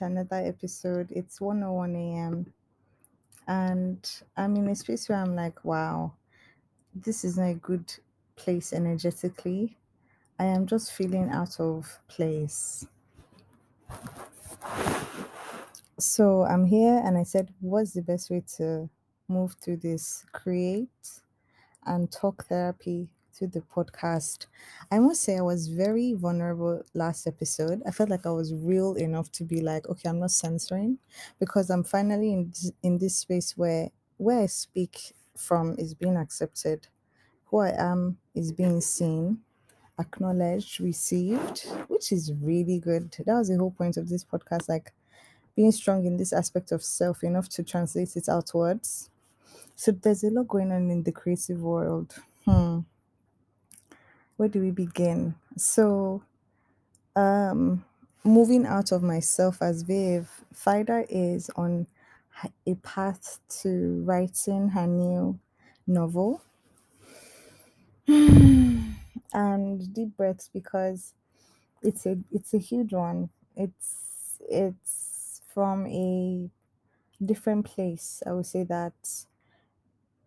to another episode. It's 101 a.m. And I'm in a space where I'm like, wow, this is not a good place energetically. I am just feeling out of place. So I'm here and I said, what's the best way to move through this? Create and talk therapy to the podcast. I must say, I was very vulnerable last episode. I felt like I was real enough to be like, okay, I'm not censoring because I'm finally in this, in this space where where I speak from is being accepted. Who I am is being seen, acknowledged, received, which is really good. That was the whole point of this podcast, like being strong in this aspect of self enough to translate it outwards. So there's a lot going on in the creative world. Hmm where do we begin? So, um, moving out of myself as Viv, Fida is on a path to writing her new novel. and deep breaths because it's a it's a huge one. It's it's from a different place. I would say that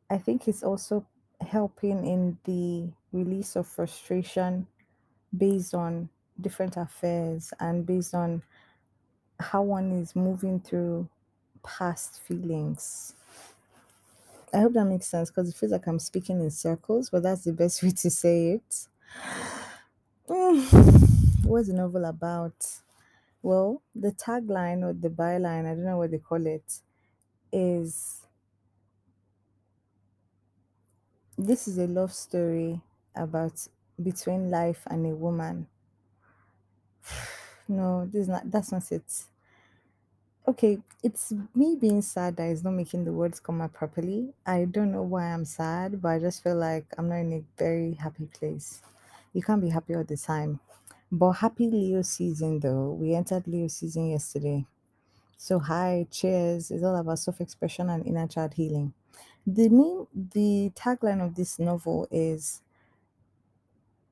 I think it's also helping in the release of frustration based on different affairs and based on how one is moving through past feelings. I hope that makes sense because it feels like I'm speaking in circles, but that's the best way to say it. What's the novel about? Well, the tagline or the byline, I don't know what they call it, is this is a love story about between life and a woman. No, this is not that's not it. Okay, it's me being sad that is not making the words come out properly. I don't know why I'm sad, but I just feel like I'm not in a very happy place. You can't be happy all the time. But happy Leo season though. We entered Leo season yesterday. So hi, cheers. It's all about self-expression and inner child healing. The name the tagline of this novel is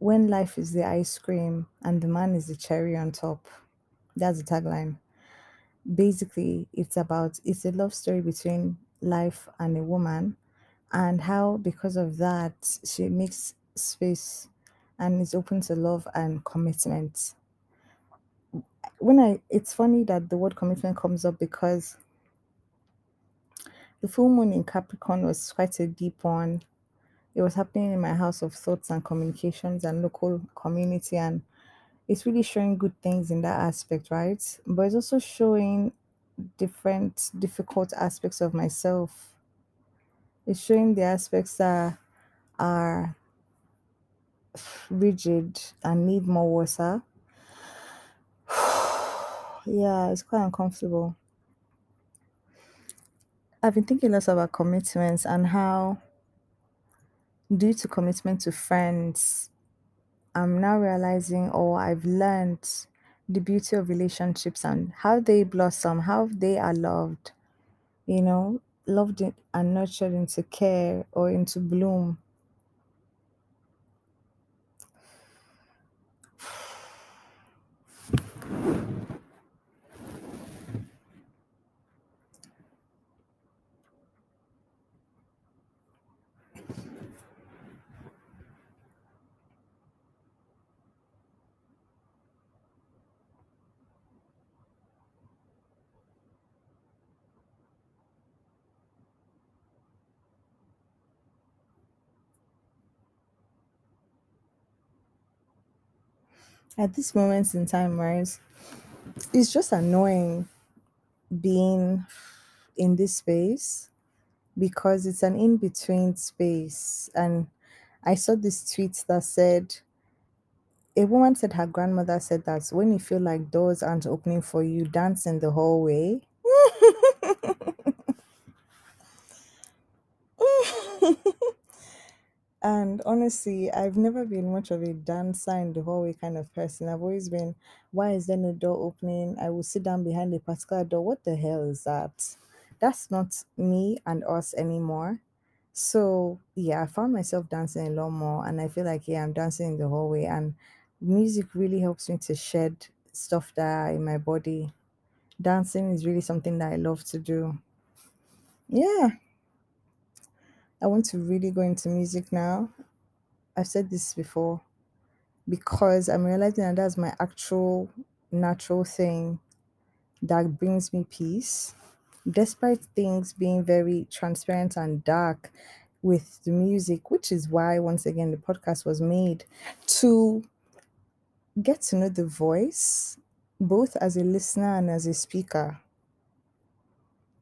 When life is the ice cream and the man is the cherry on top. That's the tagline. basically it's about it's a love story between life and a woman and how because of that she makes space and is open to love and commitment when i it's funny that the word commitment comes up because the full moon in capricorn was quite a deep one it was happening in my house of thoughts and communications and local community and it's really showing good things in that aspect right but it's also showing different difficult aspects of myself It's showing the aspects that are rigid and need more water. Yeah, it's quite uncomfortable. I've been thinking lots about commitments and how, due to commitment to friends, I'm now realizing or I've learned the beauty of relationships and how they blossom, how they are loved, you know, loved and nurtured into care or into bloom. At this moment in time, right, it's just annoying being in this space because it's an in between space. And I saw this tweet that said, a woman said her grandmother said that when you feel like doors aren't opening for you, dance in the hallway. And honestly, I've never been much of a dancer in the hallway kind of person. I've always been, why is there no door opening? I will sit down behind a particular door. What the hell is that? That's not me and us anymore. So yeah, I found myself dancing a lot more, and I feel like yeah, I'm dancing in the hallway, and music really helps me to shed stuff that are in my body. Dancing is really something that I love to do. Yeah, I want to really go into music now. I've said this before because I'm realizing that that's my actual natural thing that brings me peace. Despite things being very transparent and dark with the music, which is why, once again, the podcast was made to get to know the voice, both as a listener and as a speaker.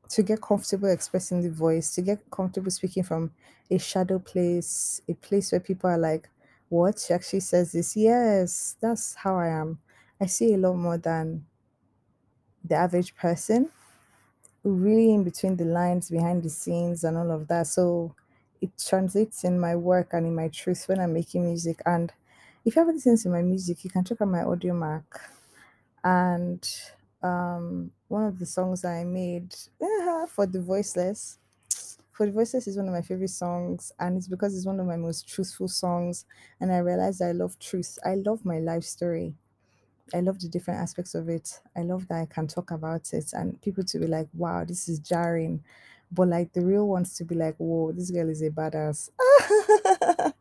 To get comfortable expressing the voice, to get comfortable speaking from a shadow place, a place where people are like, What? She actually says this. Yes, that's how I am. I see a lot more than the average person, really in between the lines, behind the scenes, and all of that. So it translates in my work and in my truth when I'm making music. And if you haven't listened to my music, you can check out my Audiomack. And um, one of the songs I made for the voiceless. For the voiceless is one of my favorite songs, and it's because it's one of my most truthful songs. And I realized I love truth. I love my life story. I love the different aspects of it. I love that I can talk about it and people to be like, wow, this is jarring. But like the real ones to be like, whoa, this girl is a badass.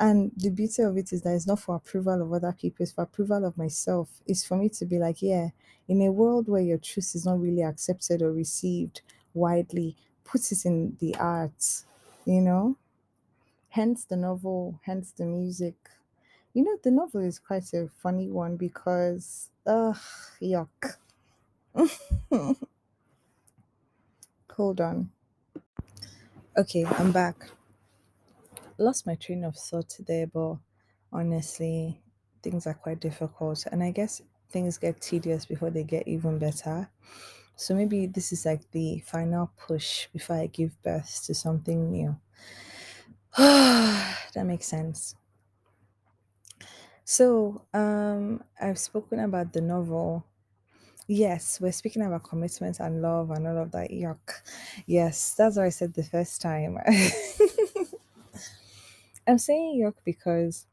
and the beauty of it is that it's not for approval of other people, it's for approval of myself. It's for me to be like, yeah, in a world where your truth is not really accepted or received widely, put it in the arts, you know? Hence the novel, hence the music. You know, the novel is quite a funny one because, ugh, yuck. Hold on. Okay, I'm back. Lost my train of thought there, but honestly, things are quite difficult. And I guess things get tedious before they get even better. So maybe this is like the final push before I give birth to something new. that makes sense. So, um, I've spoken about the novel. Yes, we're speaking about commitment and love and all of that. Yuck. Yes, that's what I said the first time. I'm saying yuck because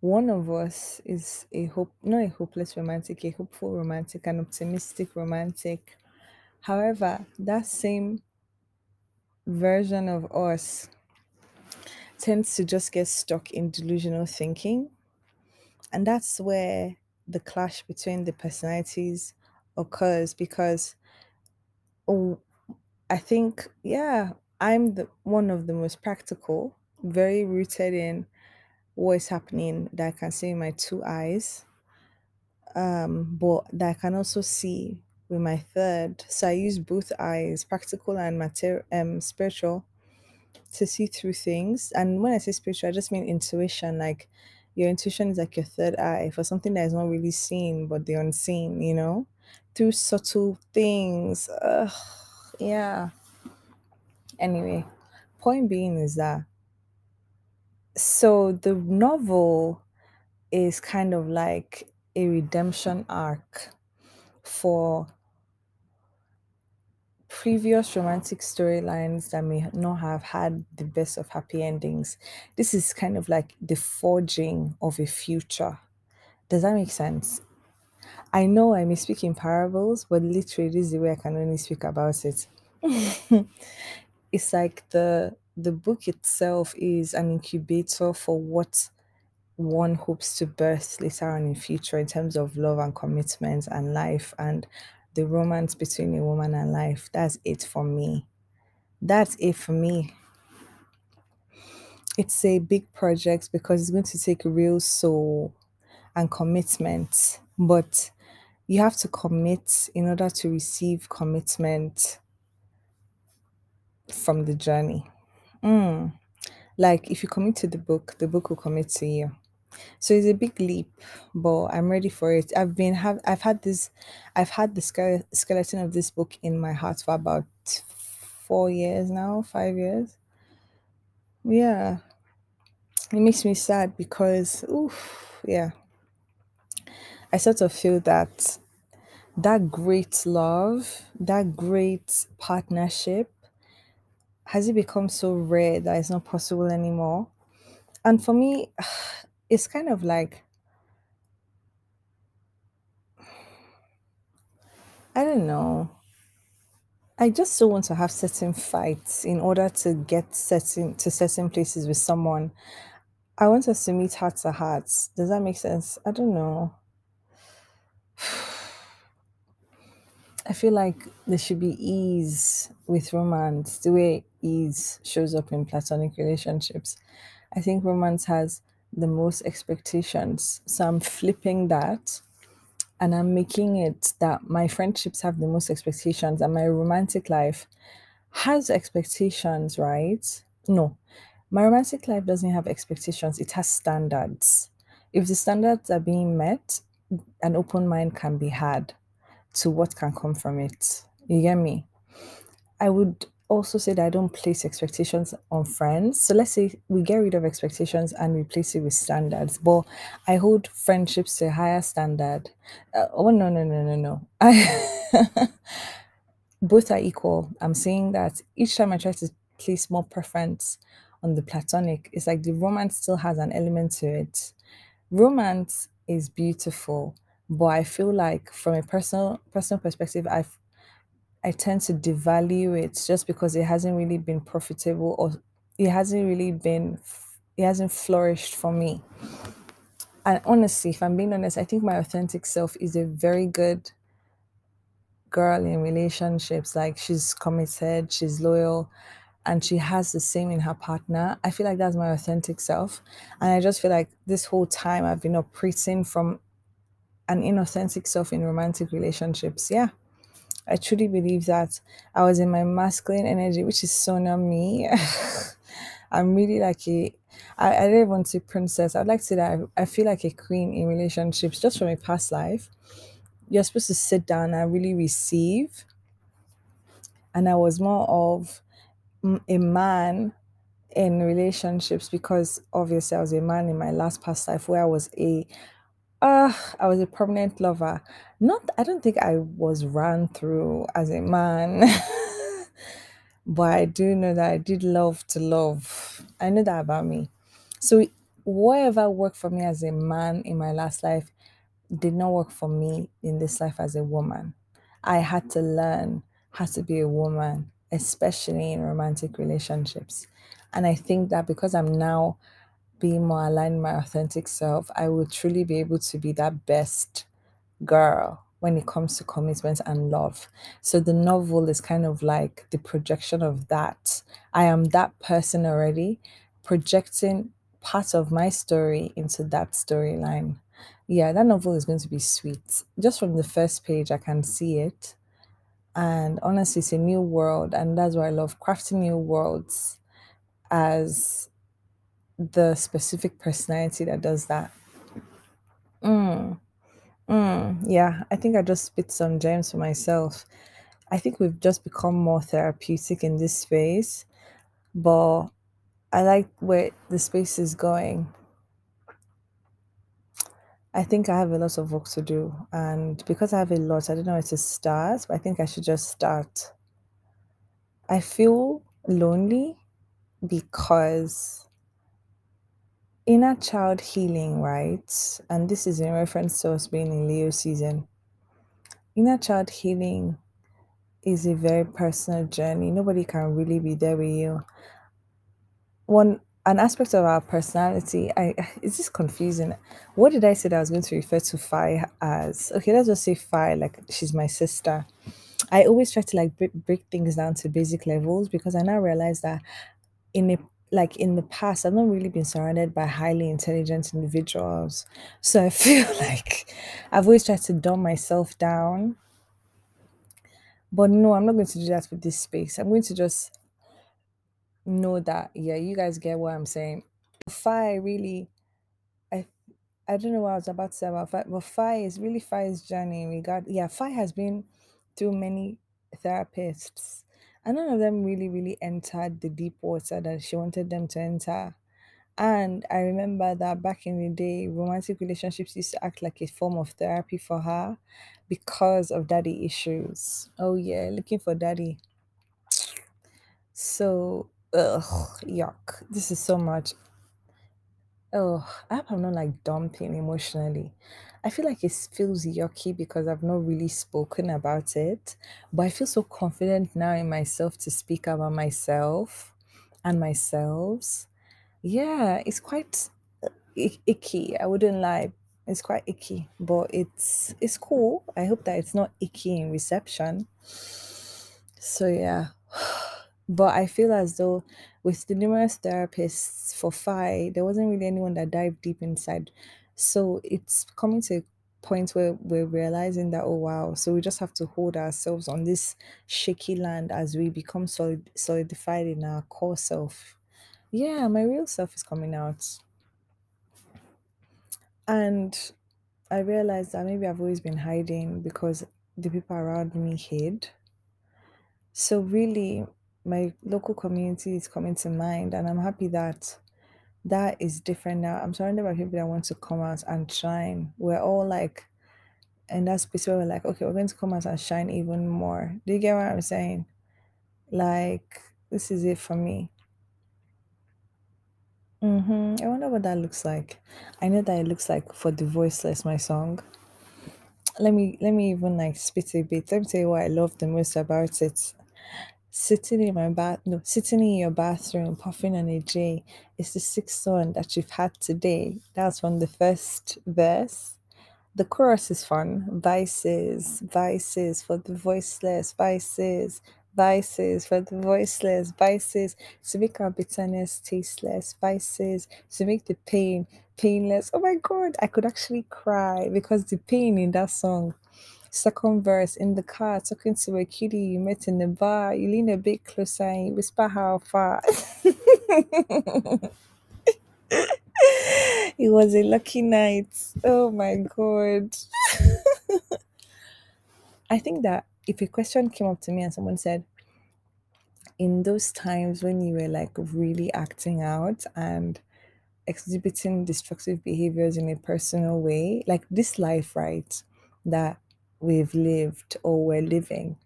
one of us is a hope, not a hopeless romantic, a hopeful romantic, an optimistic romantic. However, that same version of us tends to just get stuck in delusional thinking. And that's where the clash between the personalities occurs because oh, I think, yeah, I'm the one of the most practical, very rooted in what is happening that I can see in my two eyes, um, but that I can also see with my third. So I use both eyes, practical and material, um, spiritual, to see through things. And when I say spiritual, I just mean intuition. Like your intuition is like your third eye for something that is not really seen, but the unseen. You know, through subtle things. Ugh, yeah. Anyway, point being is that so the novel is kind of like a redemption arc for previous romantic storylines that may not have had the best of happy endings. This is kind of like the forging of a future. Does that make sense? I know I may speak in parables, but literally, this is the way I can only speak about it. it's like the the book itself is an incubator for what one hopes to birth later on in future in terms of love and commitment and life and the romance between a woman and life. That's it for me. That's it for me. It's a big project because it's going to take real soul and commitment. But you have to commit in order to receive commitment from the journey. Mm. Like if you commit to the book, the book will commit to you. So it's a big leap, but I'm ready for it. I've been have I've had this I've had the ske- skeleton of this book in my heart for about four years now, five years. Yeah, it makes me sad because, oof, yeah, I sort of feel that that great love, that great partnership, has it become so rare that it's not possible anymore? And for me, it's kind of like I don't know. I just don't want to have certain fights in order to get certain to certain places with someone. I want us to meet heart to heart. Does that make sense? I don't know. I feel like there should be ease with romance, the way ease shows up in platonic relationships. I think romance has the most expectations. So I'm flipping that and I'm making it that my friendships have the most expectations and my romantic life has expectations, right? No, my romantic life doesn't have expectations, it has standards. If the standards are being met, an open mind can be had to what can come from it. You get me? I would also say that I don't place expectations on friends. So let's say we get rid of expectations and replace it with standards. But I hold friendships to a higher standard. Uh, oh no no no no no! I both are equal. I'm saying that each time I try to place more preference on the platonic, it's like the romance still has an element to it. Romance is beautiful, but I feel like from a personal personal perspective, I I tend to devalue it just because it hasn't really been profitable or it hasn't really been it hasn't flourished for me. And honestly, if I'm being honest, I think my authentic self is a very good girl in relationships. Like she's committed, she's loyal, and she has the same in her partner. I feel like that's my authentic self. And I just feel like this whole time I've been operating from an inauthentic self in romantic relationships. Yeah. I truly believe that I was in my masculine energy, which is so not me. I'm really like a, I, I don't want to say princess. I'd like to say that I, I feel like a queen in relationships just from a past life. You're supposed to sit down and really receive. And I was more of a man in relationships because obviously I was a man in my last past life where I was a uh, I was a permanent lover. Not, I don't think I was ran through as a man, but I do know that I did love to love. I know that about me. So, whatever worked for me as a man in my last life did not work for me in this life as a woman. I had to learn how to be a woman, especially in romantic relationships. And I think that because I'm now being more aligned my authentic self, I will truly be able to be that best girl when it comes to commitment and love. So the novel is kind of like the projection of that. I am that person already, projecting part of my story into that storyline. Yeah, that novel is going to be sweet. Just from the first page, I can see it. And honestly, it's a new world. And that's why I love crafting new worlds as the specific personality that does that. Mm, mm, yeah, I think I just spit some gems for myself. I think we've just become more therapeutic in this space, but I like where the space is going. I think I have a lot of work to do, and because I have a lot, I don't know where to start, but I think I should just start. I feel lonely because inner child healing, right? And this is in reference to us being in Leo season. Inner child healing is a very personal journey. Nobody can really be there with you. One an aspect of our personality, I is this confusing? What did I say that I was going to refer to Fi as? Okay, let's just say Fi, like she's my sister. I always try to like break, break things down to basic levels because I now realize that in a like in the past, I've not really been surrounded by highly intelligent individuals. So I feel like I've always tried to dumb myself down. But no, I'm not going to do that with this space. I'm going to just know that, yeah, you guys get what I'm saying. Fi really, I I don't know what I was about to say about Fi, but Fi is really Fi's journey in regard. Yeah, Fi has been through many therapists, and none of them really, really entered the deep water that she wanted them to enter. And I remember that back in the day, romantic relationships used to act like a form of therapy for her because of daddy issues. Oh, yeah, looking for daddy. So, ugh, yuck. This is so much. Oh, I hope I'm not like dumping emotionally. I feel like it feels yucky because I've not really spoken about it, but I feel so confident now in myself to speak about myself and myself. Yeah, it's quite icky. I wouldn't lie. It's quite icky, but it's it's cool. I hope that it's not icky in reception. So yeah. But I feel as though with the numerous therapists for Fi, there wasn't really anyone that dived deep inside. So it's coming to a point where we're realizing that oh wow, so we just have to hold ourselves on this shaky land as we become solid solidified in our core self. Yeah, my real self is coming out. And I realized that maybe I've always been hiding because the people around me hid. So really, my local community is coming to mind, and I'm happy that that is different now. I'm surrounded by people that want to come out and shine. We're all like in that space we're like, okay, we're going to come out and shine even more. Do you get what I'm saying? Like, this is it for me. hmm I wonder what that looks like. I know that it looks like for the voiceless, my song. Let me let me even like spit a bit. Let me tell you what I love the most about it. Sitting in my bath, no, sitting in your bathroom, puffing on a J. It's the sixth one that you've had today. That's from the first verse. The chorus is fun. Vices, vices for the voiceless, vices, vices for the voiceless, vices to make our bitterness tasteless, vices to make the pain painless. Oh my god, I could actually cry because the pain in that song Second verse in the car, talking to a kitty you met in the bar. You lean a bit closer and you whisper how far. it was a lucky night. Oh my god. I think that if a question came up to me and someone said, in those times when you were like really acting out and exhibiting destructive behaviors in a personal way, like this life, right, that we've lived or we're living,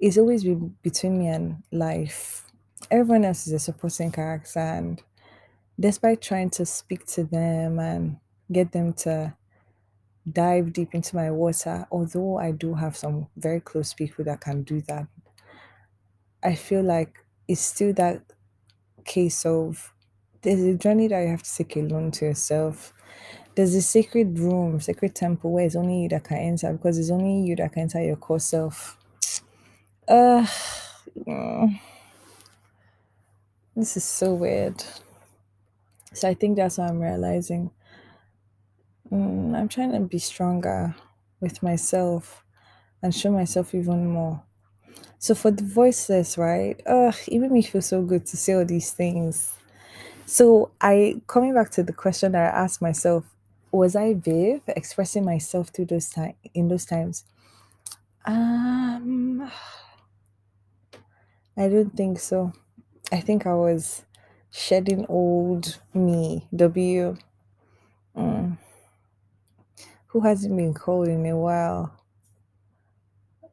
is always been between me and life. Everyone else is a supporting character, and despite trying to speak to them and get them to dive deep into my water, although I do have some very close people that can do that, I feel like it's still that case of there's a journey that you have to take alone to yourself. There's a sacred room, sacred temple where it's only you that can enter because it's only you that can enter your core self. Uh, this is so weird. So I think that's what I'm realizing. Mm, I'm trying to be stronger with myself and show myself even more. So for the voiceless, right? Ugh, it made me feel so good to say all these things. So I coming back to the question that I asked myself, was I Viv expressing myself through those time in those times? Um I don't think so. I think I was shedding old me, W, who hasn't been called in a while.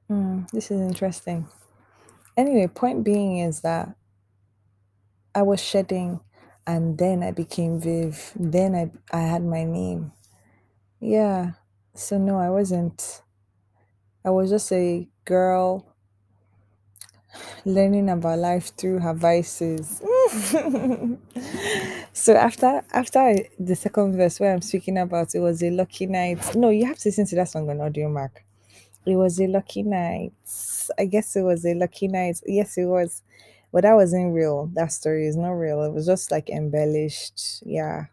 Mm, this is interesting. Anyway, point being is that I was shedding and then I became Viv. Then I I had my name. Yeah. So no, I wasn't. I was just a girl learning about life through her vices. so after after the second verse where I'm speaking about it was a lucky night. No, you have to listen to that song on Audiomack. It was a lucky night. I guess it was a lucky night. Yes, it was. But that wasn't real. That story is not real. It was just like embellished. Yeah.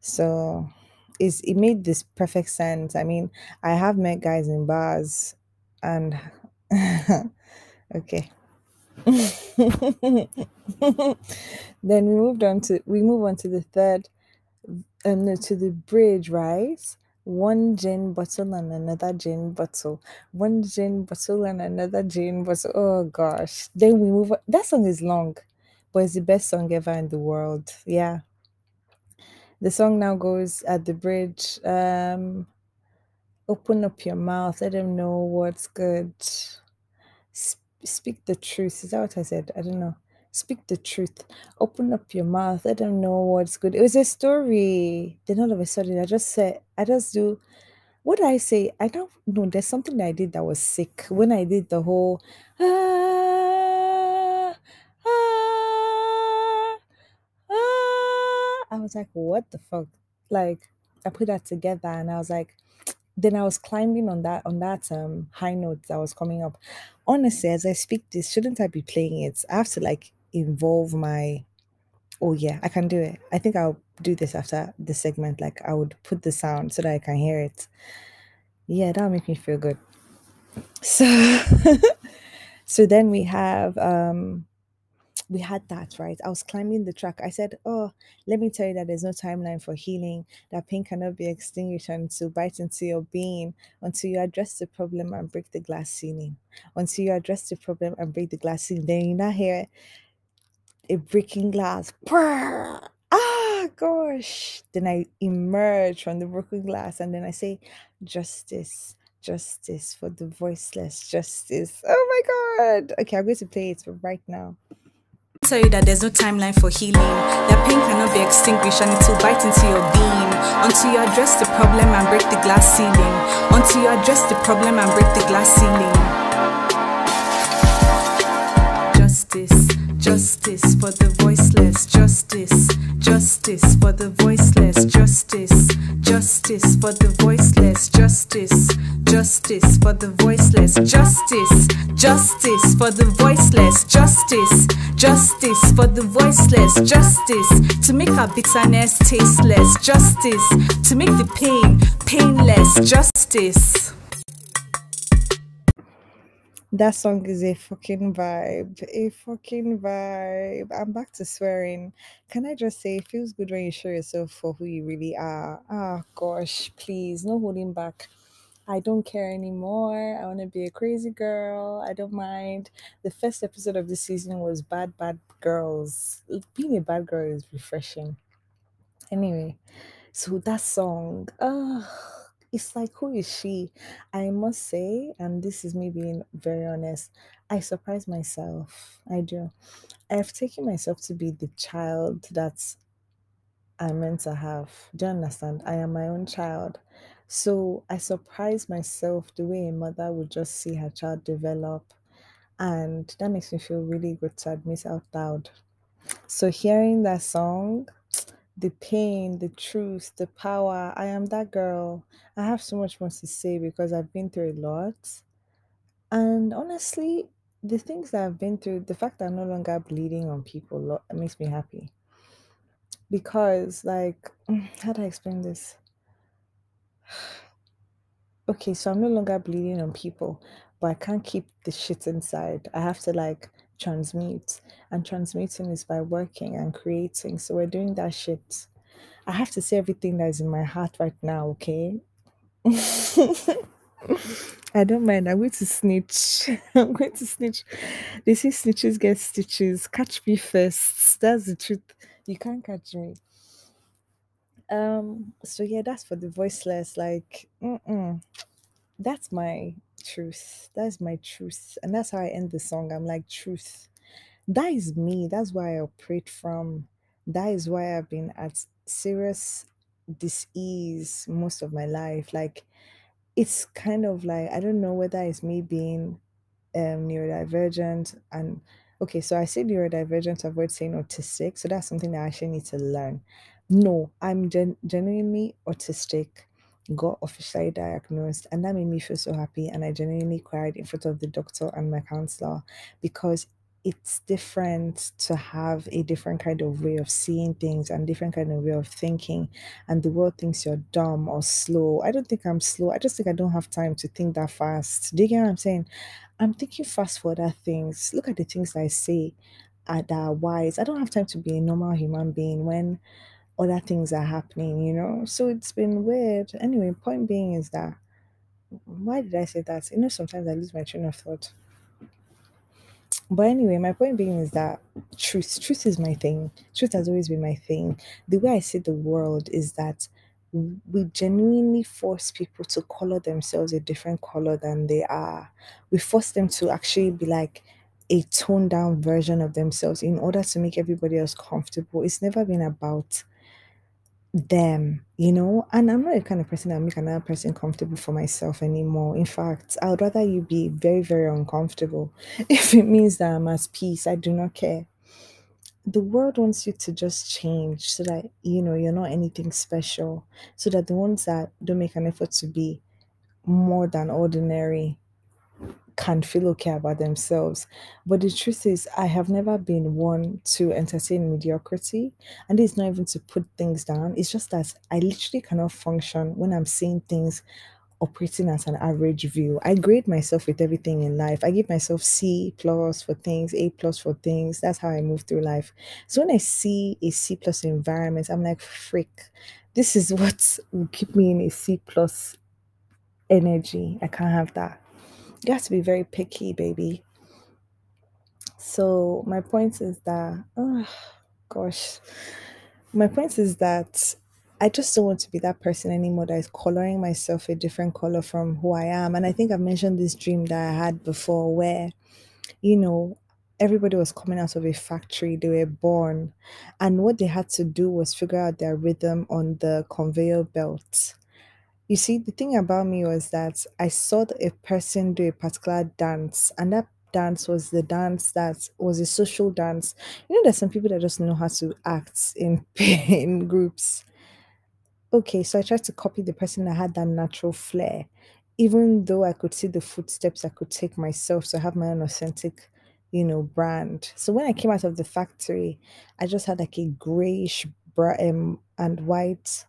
So it's it made this perfect sense. I mean, I have met guys in bars and okay. then we moved on to we move on to the third um no, to the bridge, right? One gin bottle and another gin bottle. One gin bottle and another gin bottle. Oh gosh. Then we move on. That song is long, but it's the best song ever in the world. Yeah. The song now goes at the bridge. Um open up your mouth, let them know what's good. Sp- speak the truth. Is that what I said? I don't know. Speak the truth. Open up your mouth. Let them know what's good. It was a story. Then all of a sudden, I just said, I just do. What I say? I don't know. There's something I did that was sick. When I did the whole, ah, ah, ah, I was like, what the fuck? Like, I put that together and I was like, then I was climbing on that on that um high note that was coming up. Honestly, as I speak this, shouldn't I be playing it? I have to like involve my oh yeah, I can do it. I think I'll do this after the segment. Like I would put the sound so that I can hear it. Yeah, that'll make me feel good. So so then we have um we had that right i was climbing the track i said oh let me tell you that there's no timeline for healing that pain cannot be extinguished until bite into your being until you address the problem and break the glass ceiling until you address the problem and break the glass ceiling then you now hear a breaking glass Brrr! ah gosh then i emerge from the broken glass and then i say justice justice for the voiceless justice oh my god okay i'm going to play it right now tell you that there's no timeline for healing. That pain cannot be extinguished and it will bite into your being. Until you address the problem and break the glass ceiling. Until you address the problem and break the glass ceiling. Justice for the voiceless. Justice, justice for the voiceless. Justice, justice for the voiceless. Justice, justice for the voiceless. Justice, justice for the voiceless. Justice, justice for the voiceless. Justice to make our bitterness tasteless. Justice to make the pain painless. Justice. That song is a fucking vibe. A fucking vibe. I'm back to swearing. Can I just say, it feels good when you show yourself for who you really are. Ah, gosh, please, no holding back. I don't care anymore. I want to be a crazy girl. I don't mind. The first episode of the season was Bad Bad Girls. Being a bad girl is refreshing. Anyway, so that song, uh, it's like, who is she? I must say, and this is me being very honest, I surprise myself. I do. I've taken myself to be the child that I'm meant to have. Do you understand? I am my own child. So I surprise myself the way a mother would just see her child develop. And that makes me feel really good to admit out loud. So hearing that song, the pain, the truth, the power, I am that girl. I have so much more to say because I've been through a lot. And honestly, the things that I've been through, the fact that I'm no longer bleeding on people, it makes me happy. Because, like, how do I explain this? Okay, so I'm no longer bleeding on people, but I can't keep the shit inside. I have to like transmute, and transmuting is by working and creating. So we're doing that shit. I have to say everything that is in my heart right now, okay? I don't mind. I'm going to snitch. I'm going to snitch. They say snitches get stitches. Catch me first. That's the truth. You can't catch me. Um. So yeah, that's for the voiceless. Like, mm-mm. that's my truth. That's my truth, and that's how I end the song. I'm like, truth. That is me. That's where I operate from. That is why I've been at serious dis-ease most of my life. Like it's kind of like I don't know whether it's me being um neurodivergent and okay, so I say neurodivergent to avoid saying autistic, so that's something that I actually need to learn. No, I'm gen- genuinely autistic, got officially diagnosed, and that made me feel so happy. And I genuinely cried in front of the doctor and my counselor because it's different to have a different kind of way of seeing things and different kind of way of thinking and the world thinks you're dumb or slow. I don't think i'm slow. I just think i don't have time to think that fast. Do you get what i'm saying? I'm thinking fast for other things. Look at the things i say uh, that are wise. I don't have time to be a normal human being when other things are happening you know so it's been weird anyway point being is that why did i say that you know sometimes i lose my train of thought but anyway, my point being is that truth, truth is my thing. Truth has always been my thing. The way I see the world is that we genuinely force people to color themselves a different color than they are. We force them to actually be like, a toned down version of themselves in order to make everybody else comfortable. It's never been about them, you know? And I'm not the kind of person that make another person comfortable for myself anymore. In fact, I would rather you be very, very uncomfortable. If it means that I'm at peace, I do not care. The world wants you to just change so that you know you're not anything special. So that the ones that don't make an effort to be more than ordinary can feel okay about themselves. But the truth is, I have never been one to entertain mediocrity. And it's not even to put things down, it's just that I literally cannot function when I'm seeing things operating as an average view. I grade myself with everything in life. I give myself C plus for things, A plus for things. That's how I move through life. So when I see a C plus environment, I'm like, freak, this is what will keep me in a C plus energy. I can't have that. You have to be very picky, baby. So my point is that, oh gosh, my point is that I just don't want to be that person anymore that is coloring myself a different color from who I am. And I think I've mentioned this dream that I had before where, you know, everybody was coming out of a factory, they were born, and what they had to do was figure out their rhythm on the conveyor belt. You see, the thing about me was that I saw a person do a particular dance, and that dance was the dance that was a social dance. You know, there's some people that just know how to act in in groups. Okay, so I tried to copy the person that had that natural flair. Even though I could see the footsteps I could take myself to have my own authentic, you know, brand. So when I came out of the factory, I just had like a grayish bra um, and white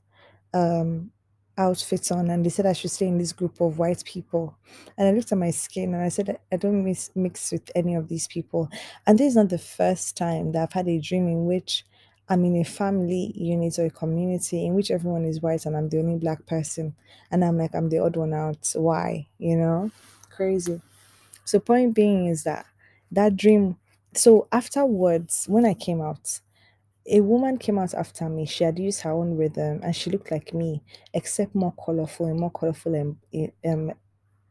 um outfits on and they said I should stay in this group of white people. And I looked at my skin and I said I don't mix, mix with any of these people. And this is not the first time that I've had a dream in which I'm in a family unit or a community in which everyone is white and I'm the only black person. And I'm like, I'm the odd one out. Why? You know? Crazy. So point being is that that dream so afterwards, when I came out, a woman came out after me. She had used her own rhythm and she looked like me, except more colorful and more colorful and um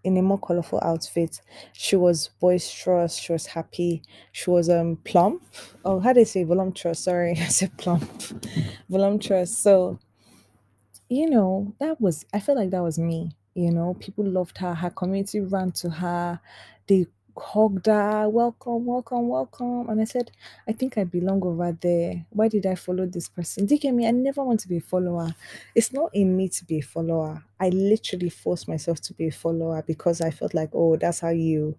in a more colorful outfit. She was boisterous, she was happy, she was um plump. Oh, how do they say voluptuous? Sorry, I said plump. voluptuous. So you know, that was, I felt like that was me. You know, people loved her. Her community ran to her. They her. Welcome, welcome, welcome. And I said, I think I belong over there. Why did I follow this person? Do me? I never want to be a follower. It's not in me to be a follower. I literally forced myself to be a follower because I felt like, oh, that's how you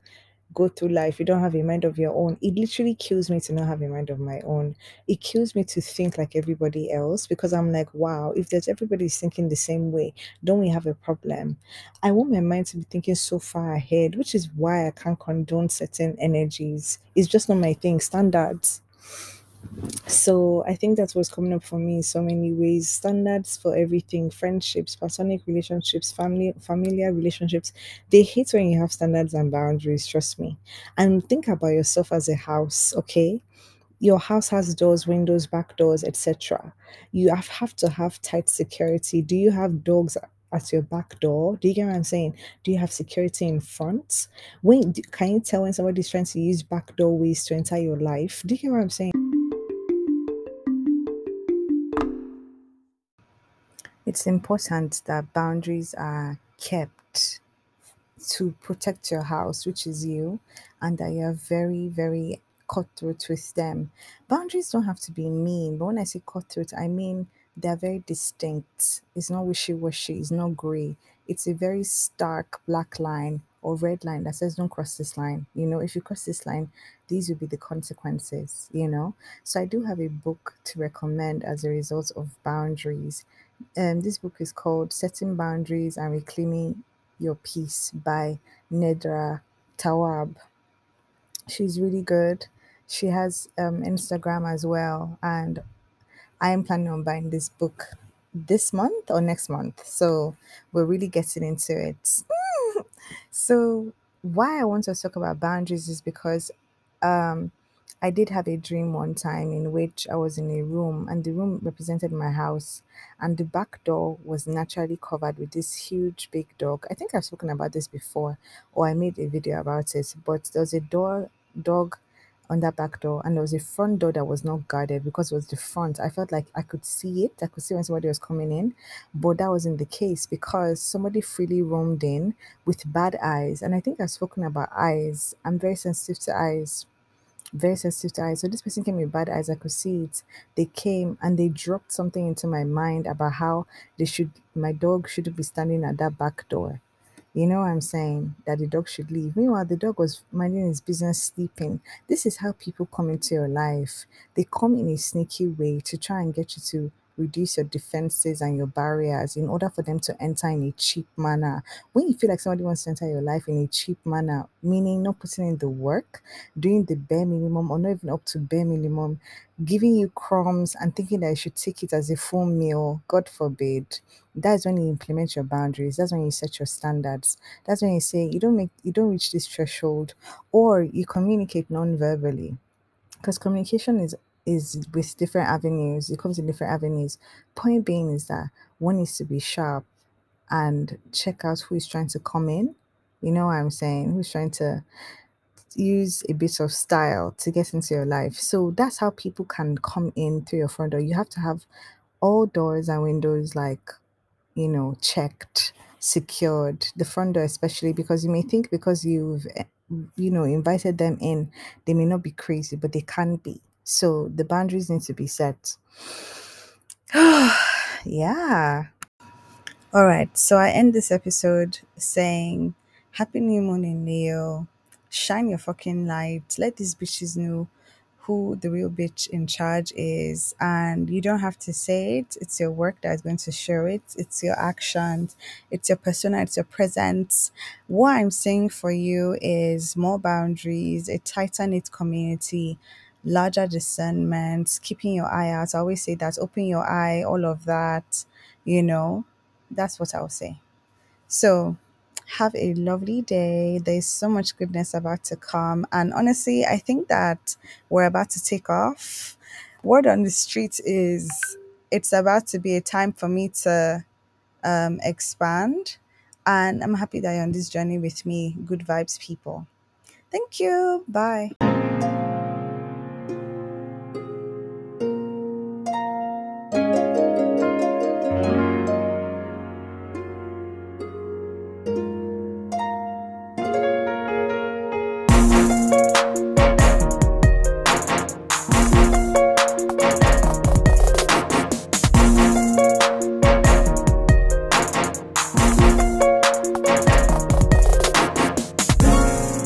go through life, you don't have a mind of your own. It literally kills me to not have a mind of my own. It kills me to think like everybody else because I'm like, wow, if there's everybody's thinking the same way, don't we have a problem? I want my mind to be thinking so far ahead, which is why I can't condone certain energies. It's just not my thing. Standards. So I think that's what's coming up for me in so many ways. Standards for everything, friendships, platonic relationships, family familiar relationships. They hate when you have standards and boundaries, trust me. And think about yourself as a house, okay? Your house has doors, windows, back doors, etc. You have, have to have tight security. Do you have dogs at your back door? Do you get what I'm saying? Do you have security in front? When can you tell when somebody's trying to use back doorways to enter your life? Do you get what I'm saying? It's important that boundaries are kept to protect your house, which is you, and that you're very, very cutthroat with them. Boundaries don't have to be mean, but when I say cutthroat, I mean they're very distinct. It's not wishy washy, it's not gray. It's a very stark black line or red line that says, Don't cross this line. You know, if you cross this line, these will be the consequences, you know. So I do have a book to recommend as a result of boundaries. Um, this book is called Setting Boundaries and Reclaiming Your Peace by Nedra Tawwab. She's really good. She has um, Instagram as well, and I am planning on buying this book this month or next month. So we're really getting into it. So why I want to talk about boundaries is because um I did have a dream one time in which I was in a room and the room represented my house and the back door was naturally covered with this huge big dog. I think I've spoken about this before or I made a video about it, but there was a door dog on that back door and there was a front door that was not guarded because it was the front. I felt like I could see it. I could see when somebody was coming in, but that wasn't the case because somebody freely roamed in with bad eyes. And I think I've spoken about eyes. I'm very sensitive to eyes very sensitive to eyes. So this person came with bad eyes. I could see it. They came and they dropped something into my mind about how they should my dog shouldn't be standing at that back door. You know what I'm saying? That the dog should leave. Meanwhile, the dog was minding his business sleeping. This is how people come into your life. They come in a sneaky way to try and get you to reduce your defenses and your barriers in order for them to enter in a cheap manner. When you feel like somebody wants to enter your life in a cheap manner, meaning not putting in the work, doing the bare minimum or not even up to bare minimum, giving you crumbs and thinking that you should take it as a full meal, God forbid. That's when you implement your boundaries. That's when you set your standards. That's when you say you don't make you don't reach this threshold or you communicate non-verbally because communication is is with different avenues it comes in different avenues. Point being is that one needs to be sharp and check out who is trying to come in. You know what i'm saying? Who's trying to use a bit of style to get into your life. So that's how people can come in through your front door. You have to have all doors and windows like you know, checked, secured, the front door especially because you may think because you've eh, you know invited them in, they may not be crazy, but they can be. So the boundaries need to be set. yeah. All right. So I end this episode saying Happy New Moon in Leo. Shine your fucking light. Let these bitches know who the real bitch in charge is. And you don't have to say it. It's your work that is going to show it. It's your actions. It's your persona. It's your presence. What I'm saying for you is more boundaries, a tighter knit community, larger discernment, keeping your eye out. I always say that. Open your eye, all of that. You know, that's what I'll say. So, have a lovely day. There's so much goodness about to come. And honestly, I think that we're about to take off. Word on the street is it's about to be a time for me to um, expand. And I'm happy that you're on this journey with me. Good vibes, people. Thank you. Bye.